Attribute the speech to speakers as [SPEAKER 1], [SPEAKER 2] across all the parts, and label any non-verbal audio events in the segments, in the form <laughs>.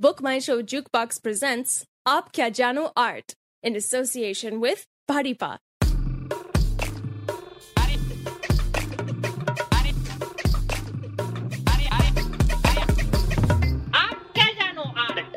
[SPEAKER 1] Book My Show Jukebox presents Aap Kya Jano Art in association with Bharipa.
[SPEAKER 2] आप क्या art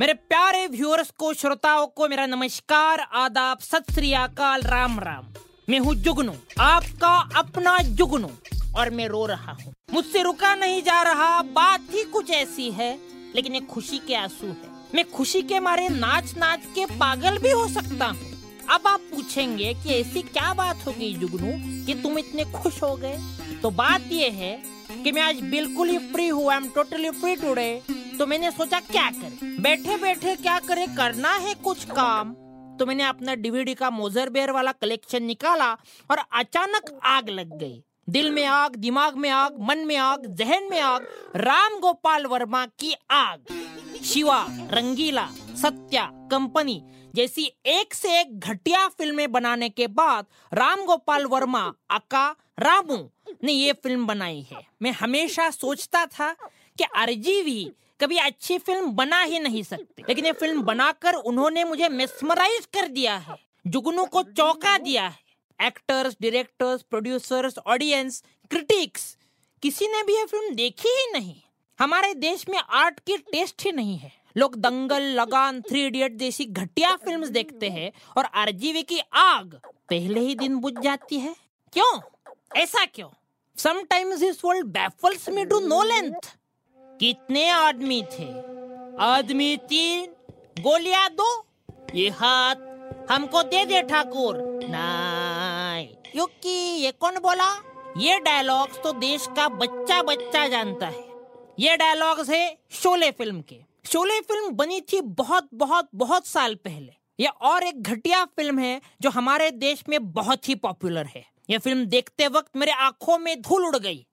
[SPEAKER 2] मेरे प्यारे viewers को श्रोताओं को मेरा नमस्कार आदाब सत श्री अकाल राम राम। मैं हूँ जुगनू आपका अपना जुगनू और मैं रो रहा हूँ। मुझसे रुका नहीं जा रहा बात ही कुछ ऐसी है लेकिन ये खुशी के आँसू है। मैं खुशी के मारे नाच नाच के पागल भी हो सकता हूँ। अब आप पूछेंगे कि ऐसी क्या बात हो गई जुगनू, कि तुम इतने खुश हो गए? तो बात ये है कि मैं आज बिल्कुल ही फ्री हूँ I am totally free today तो मैंने सोचा क्या करें? बैठे बैठे क्या करे? करना है कुछ काम। तो मैंने अपना डीवीडी का मोजर बेयर वाला कलेक्शन निकाला और अचानक आग लग गई। दिल में आग, दिमाग में आग, मन में आग, जहन में आग, राम गोपाल वर्मा की आग। शिवा, रंगीला, सत्या, कंपनी जैसी एक से एक घटिया फ़िल्में बनाने के बाद राम गोपाल वर्मा, अका, रामू ने ये फ़िल्म बनाई है। मैं हमेशा सोचता था कि आरजीवी कभी अच्छी फ़िल्म बना ही नहीं सकते। लेकिन ये फ़िल्म बनाकर उन्होंने मुझे मेस्मराइज कर दिया है, जुगनू को चौंका दिया है। Actors directors producers audience critics किसी ने भी ये फ़िल्म देखी ही नहीं। हमारे देश में आर्ट की टेस्ट ही नहीं है। लोग दंगल, लगान थ्री इडियट जैसी घटिया फिल्म्स देखते हैं और आरजीवी की आग पहले ही दिन बुझ जाती है। क्यों? ऐसा क्यों? Sometimes this world baffles me to no length कितने आदमी थे? आदमी तीन। गोलियाँ दो। ये हाथ हमको दे दे ठाकुर। नहीं क्योंकि ये कौन बोला? ये डायलॉग्स तो देश का बच्चा बच्चा जानता है। ये डायलॉग्स है शोले फ़िल्म के। शोले फ़िल्म बनी थी बहुत बहुत बहुत साल पहले। यह और एक घटिया फ़िल्म है जो हमारे देश में बहुत ही पॉपुलर है। यह फ़िल्म देखते वक्त मेरे आँखों में धूल उड़ गई।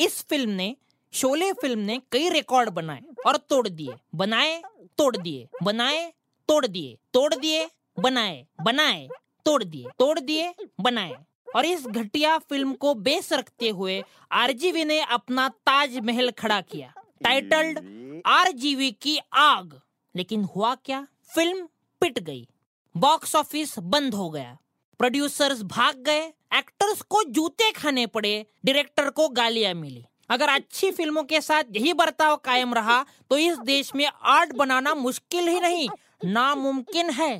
[SPEAKER 2] इस फ़िल्म ने, शोले फ़िल्म ने कई रिकॉर्ड बनाए और तोड़ दिए। बनाए, तोड़ दिए। बनाए, तोड़ दिए। तोड़ दिए, बनाए बनाए, तोड़ दिए। तोड़ दिए, बनाए। और इस घटिया फ़िल्म को बेस रखते हुए आरजीवी ने अपना ताजमहल खड़ा किया। टाइटल्ड आरजीवी की आग। लेकिन हुआ क्या? फ़िल्म पिट गई। बॉक्स ऑफ़िस बंद हो गया। प्रोड्यूसर्स भाग गए। एक्टर्स को जूते खाने पड़े। डायरेक्टर को गालियाँ मिली। अगर अच्छी फ़िल्मों के साथ यही बर्ताव कायम रहा तो इस देश में आर्ट बनाना मुश्किल ही नहीं। नामुमकिन है।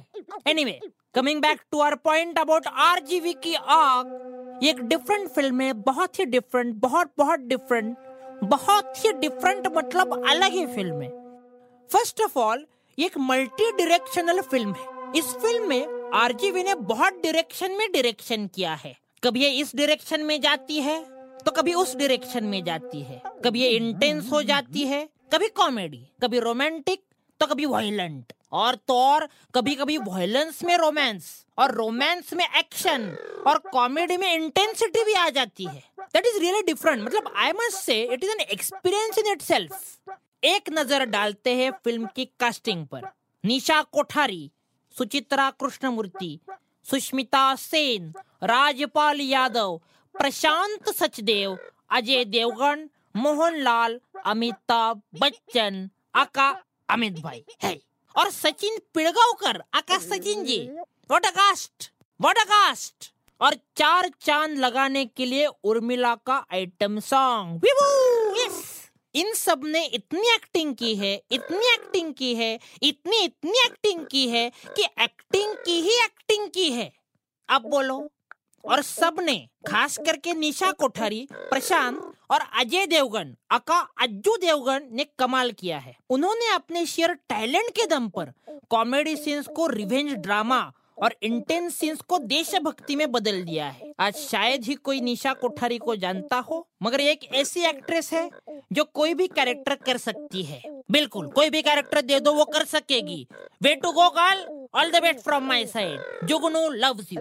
[SPEAKER 2] Anyway coming back to our point about RGV की आग एक डिफरेंट फ़िल्म है, बहुत ही डिफरेंट बहुत बहुत डिफरेंट बहुत ही डिफरेंट मतलब अलग ही फ़िल्म है। फ़र्स्ट ऑफ़ ऑल एक मल्टी डायरेक्शनल फ़िल्म है। इस फ़िल्म में आरजीवी ने बहुत डायरेक्शन में डायरेक्शन किया है। कभी ये इस डायरेक्शन में जाती है तो कभी उस डायरेक्शन में जाती है। कभी ये इंटेंस हो जाती है, कभी कॉमेडी कभी रोमांटिक तो कभी वायलेंट और तो और कभी कभी वायलेंस में रोमांस और रोमांस में एक्शन और कॉमेडी में इंटेंसिटी भी आ जाती है। दैट इज़ रियली डिफरेंट मतलब I must say it is an experience in itself एक नज़र डालते हैं फ़िल्म की कास्टिंग पर। निशा कोठारी, सुचित्रा कृष्णमूर्ति, सुष्मिता सेन, राजपाल यादव, प्रशांत सचदेव, अजय देवगन मोहनलाल अमिताभ बच्चन, आका अमित भाई। है और Sachin Pilgaonkar, Akash Sachin ji. What a cast और चार चाँद लगाने के लिए उर्मिला का आइटम सॉन्ग इन सबने इतनी एक्टिंग की है, इतनी एक्टिंग की है, इतनी इतनी एक्टिंग की है कि एक्टिंग की ही एक्टिंग की है। अब बोलो। और सबने खास करके निशा कोठारी, प्रशांत और अजय देवगन, अका अज्जू देवगन ने कमाल किया है। उन्होंने अपने शेयर टैलेंट के दम पर कॉमेडी सीन्स को रिवेंज ड्रामा और इंटेंस सीन्स को देशभक्ति में बदल दिया है। आज शायद ही कोई निशा कोठारी को जानता हो, मगर एक ऐसी एक्ट्रेस है जो कोई भी कैरेक्टर कर सकती है। बिल्कुल, कोई भी कैरेक्टर दे दो, वो कर सकेगी। Way to go girl all the best from my side Jugnu loves you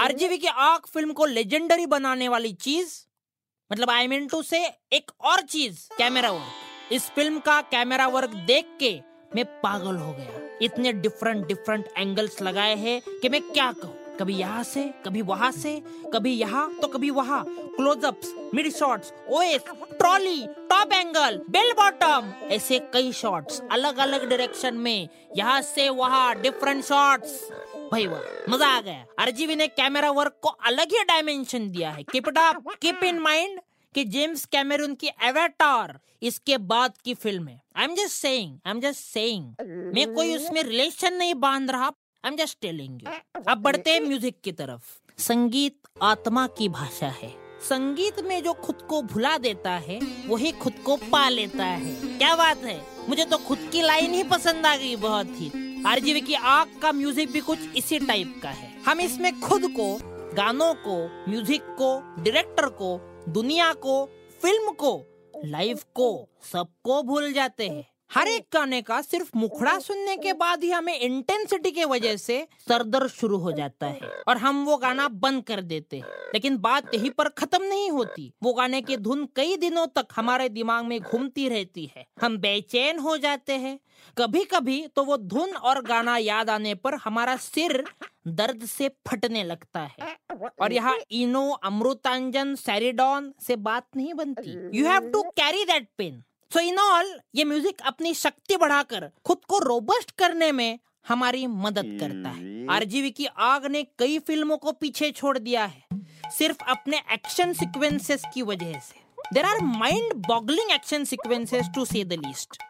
[SPEAKER 2] RGV की आग फ़िल्म को लेजेंडरी बनाने वाली चीज़ मतलब आई मीन टू से एक और चीज़ कैमरा वर्क इस फ़िल्म का कैमरा वर्क देख के मैं पागल हो गया। इतने डिफरेंट डिफरेंट एंगल्स लगाए हैं कि मैं क्या कहूँ? कभी यहाँ से, कभी वहाँ से, कभी यहाँ तो कभी वहाँ। Closeups mid shots OS trolley top angle bell bottom ऐसे कई शॉट्स अलग अलग डायरेक्शन में। यहाँ से वहाँ डिफरेंट शॉट्स भाई वाह, मज़ा आ गया। आरजीवी ने कैमरा वर्क को अलग ही डायमेंशन दिया है। Keep it up keep in mind कि जेम्स कैमरून की एवेटार इसके बाद की फ़िल्म है। I am just saying I am just saying मैं कोई उसमें रिलेशन नहीं बाँध रहा I am just telling you अब बढ़ते हैं म्यूज़िक की तरफ़। संगीत आत्मा की भाषा है। संगीत में जो खुद को भुला देता है, वही खुद को पा लेता है। क्या बात है? मुझे तो खुद की लाइन ही पसंद आ गई बहुत ही। आरजीवी की आग का म्यूज़िक भी कुछ इसी टाइप का है। हम इसमें खुद को, गानों को म्यूज़िक को डायरेक्टर को दुनिया को, फ़िल्म को, लाइफ को, सबको भूल जाते हैं। हर एक गाने का सिर्फ़ मुखड़ा सुनने के बाद ही हमें इंटेंसिटी के वजह से सरदर्द शुरू हो जाता है और हम वो गाना बंद कर देते हैं। लेकिन बात यही पर खत्म नहीं होती। वो गाने की धुन कई दिनों तक हमारे दिमाग में घूमती रहती है। हम बेचैन हो जाते हैं। कभी कभी तो वो धुन और गाना याद आने पर हमारा सिर दर्द से फटने लगता है। <laughs> और यहाँ इनो अमृतांजन सैरिडॉन से बात नहीं बनती। You have to carry that pain so in all ये म्यूज़िक अपनी शक्ति बढ़ाकर खुद को रोबस्ट करने में हमारी मदद करता है। आरजीवी की आग ने कई फ़िल्मों को पीछे छोड़ दिया है सिर्फ़ अपने एक्शन सिक्वेंसेस की वजह से। There are mind boggling action sequences to say the least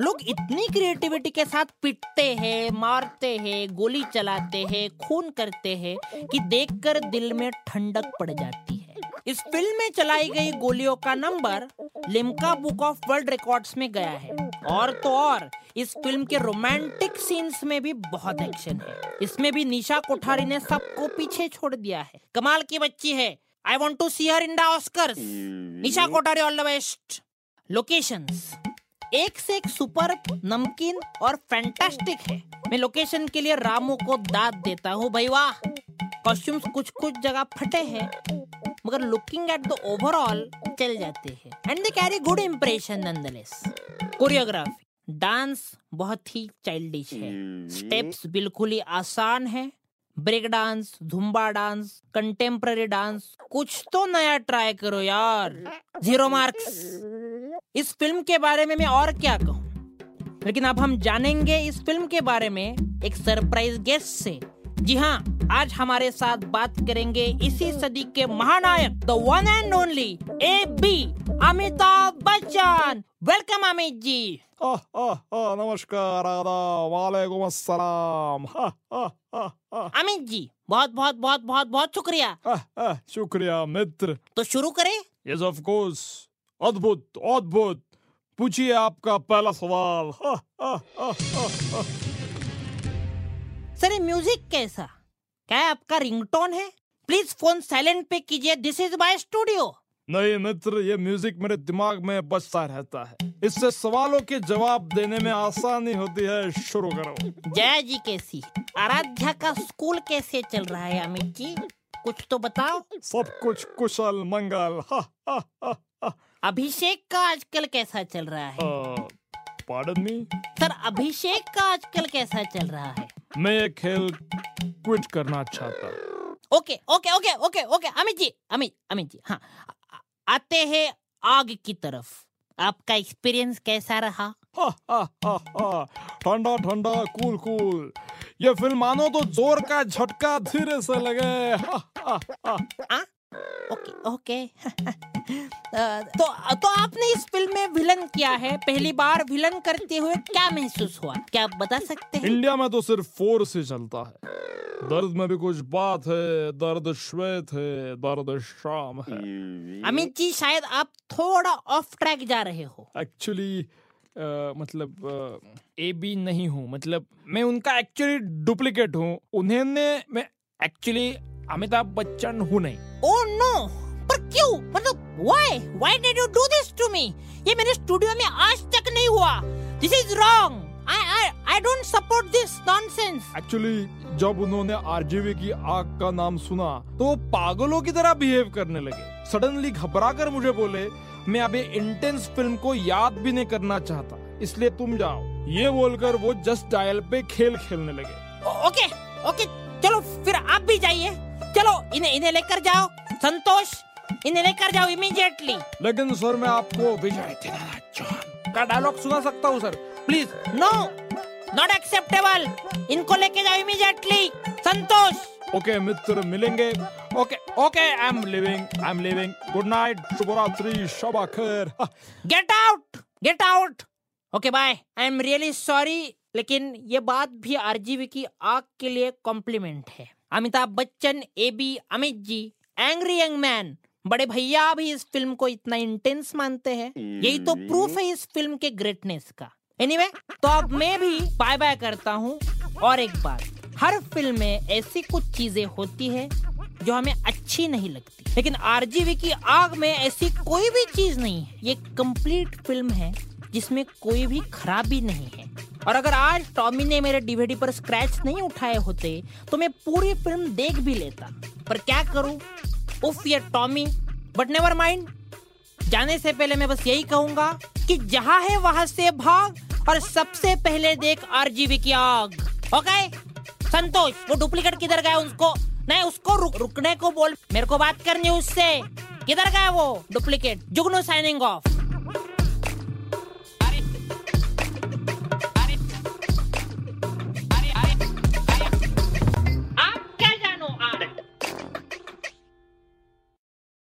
[SPEAKER 2] लोग इतनी क्रिएटिविटी के साथ पिटते हैं मारते हैं गोली चलाते हैं खून करते हैं कि देखकर दिल में ठंडक पड़ जाती है। इस फ़िल्म में चलाई गई गोलियों का number Limca Book of World Records में गया है। और तो और इस फ़िल्म के रोमांटिक सीन्स में भी बहुत एक्शन है। इसमें भी निशा कोठारी ने सबको पीछे छोड़ दिया है। कमाल की बच्ची है। I want to see her in the Oscars Nisha Kothari all the best locations एक से एक सुपर नमकीन और फैंटास्टिक है। मैं लोकेशन के लिए रामू को दाद देता हूँ, भाई वाह। कॉस्ट्यूम्स कुछ कुछ जगह फटे हैं, मगर लुकिंग एट द ओवरऑल चल जाते हैं। And they carry good impression nonetheless choreography dance बहुत ही चाइल्डिश है। स्टेप्स बिल्कुल ही आसान है। Break dance zumba dance contemporary dance कुछ तो नया ट्राई करो यार। ज़ीरो मार्क्स इस फ़िल्म के बारे में मैं और क्या कहूँ? लेकिन अब हम जानेंगे इस फ़िल्म के बारे में एक सरप्राइज़ गेस्ट से। जी हाँ आज हमारे साथ बात करेंगे इसी सदी के महानायक the one and only A B Amitabh Bachchan. Welcome Amit ji.
[SPEAKER 3] आ, आ, आ, नमस्कार आदाब वालेकुम अस्सलाम।
[SPEAKER 2] अमित जी बहुत बहुत बहुत बहुत बहुत शुक्रिया।
[SPEAKER 3] शुक्रिया मित्र।
[SPEAKER 2] तो शुरू करें।
[SPEAKER 3] यस ऑफ़ कोर्स अद्भुत अद्भुत। पूछिए आपका पहला सवाल। हा, हा, हा, हा, हा.
[SPEAKER 2] सर म्यूज़िक कैसा? क्या आपका रिंगटोन है? प्लीज़ फ़ोन साइलेंट पे कीजिए। दिस इज़ माय स्टूडियो
[SPEAKER 3] नहीं मित्र ये म्यूज़िक मेरे दिमाग में बजता रहता है। इससे सवालों के जवाब देने में आसानी होती है। शुरू करो।
[SPEAKER 2] जय जी कैसी? आराध्या का स्कूल कैसे चल रहा है अमित जी? कुछ तो बताओ।
[SPEAKER 3] सब कुछ कुशल मंगल। हा, हा, हा.
[SPEAKER 2] अभिषेक का आजकल कैसा चल रहा है?
[SPEAKER 3] पार्डन मी
[SPEAKER 2] सर अभिषेक का आजकल कैसा चल रहा है?
[SPEAKER 3] मैं ये खेल क्विट करना चाहता।
[SPEAKER 2] Okay okay okay okay okay Amit ji Amit Amit ji हाँ। आते हैं आग की तरफ़। आपका एक्सपीरियंस कैसा रहा?
[SPEAKER 3] ठंडा ठंडा कूल कूल ये फ़िल्म मानो तो ज़ोर का झटका धीरे से लगे। हा, हा, हा.
[SPEAKER 2] आ? Okay okay. <laughs> तो तो आपने इस फ़िल्म में विलन किया है? पहली बार विलन करते हुए क्या महसूस हुआ? क्या आप बता सकते हैं?
[SPEAKER 3] इंडिया में तो सिर्फ़ फोर से चलता है। दर्द में भी कुछ बात है दर्द श्वेत है दर्द शाम है।
[SPEAKER 2] अमित जी शायद आप थोड़ा ऑफ़ ट्रैक जा रहे हो।
[SPEAKER 3] एक्चुअली Uh, मतलब ए uh, बी नहीं हूँ। मतलब मैं उनका एक्चुअली डुप्लीकेट हूँ। उन्हें मैं एक्चुअली अमिताभ बच्चन हूँ नहीं।
[SPEAKER 2] ओह नो पर क्यों? मतलब why why did you do this to me ये मेरे स्टूडियो में आज तक नहीं हुआ। This is wrong I I I don't support this nonsense
[SPEAKER 3] actually जब उन्होंने आरजीवी की आग का नाम सुना तो वो पागलों की तरह बिहेव करने लगे। सडनली घबरा कर मुझे बोले मैं अभी इंटेंस फ़िल्म को याद भी नहीं करना चाहता इसलिए तुम जाओ। ये बोलकर वो जस्ट डायल पे खेल खेलने लगे।
[SPEAKER 2] ओके ओके चलो फिर आप भी जाइए। चलो इन्हें इन्हें लेकर जाओ। संतोष इन्हें लेकर जाओ इमीडिएटली
[SPEAKER 3] लेकिन सर मैं आपको विजय चौहान का डायलॉग सुना सकता हूँ sir please
[SPEAKER 2] no not acceptable इनको लेके जाओ इमीडिएटली संतोष।
[SPEAKER 3] ओके okay, मित्र मिलेंगे। Okay okay I am leaving I am leaving good night शुभरात्रि शबा खैर
[SPEAKER 2] get out get out okay bye I am really sorry लेकिन ये बात भी आरजीवी की आग के लिए कॉम्प्लीमेंट है। Amitabh Bachchan A B Amit ji angry young man बड़े भैया भी इस फ़िल्म को इतना इंटेंस मानते हैं। यही तो प्रूफ है इस फ़िल्म के ग्रेटनेस का। एनीवे anyway, तो अब मैं भी बाय बाय करता हूँ। और एक बात हर फ़िल्म में ऐसी कुछ चीज़ें होती है जो हमें अच्छी नहीं लगती। लेकिन आरजीवी की आग में ऐसी कोई भी चीज़ नहीं है। ये कंप्लीट फ़िल्म है जिसमें कोई भी खराबी नहीं है। और अगर आज टॉमी ने मेरे डीवीडी पर स्क्रैच नहीं उठाए होते तो मैं पूरी फ़िल्म देख भी लेता। पर क्या करूँ? उफ ये टॉमी बट नेवर माइंड जाने से पहले मैं बस यही कहूँगा कि जहाँ है वहाँ से भाग और सबसे पहले देख आरजीबी की आग। ओके संतोष वो डुप्लीकेट किधर गया उसको? नहीं उसको रुक, रुकने को बोल मेरे को बात करनी उससे। किधर गया वो? Duplicate Jugnu signing of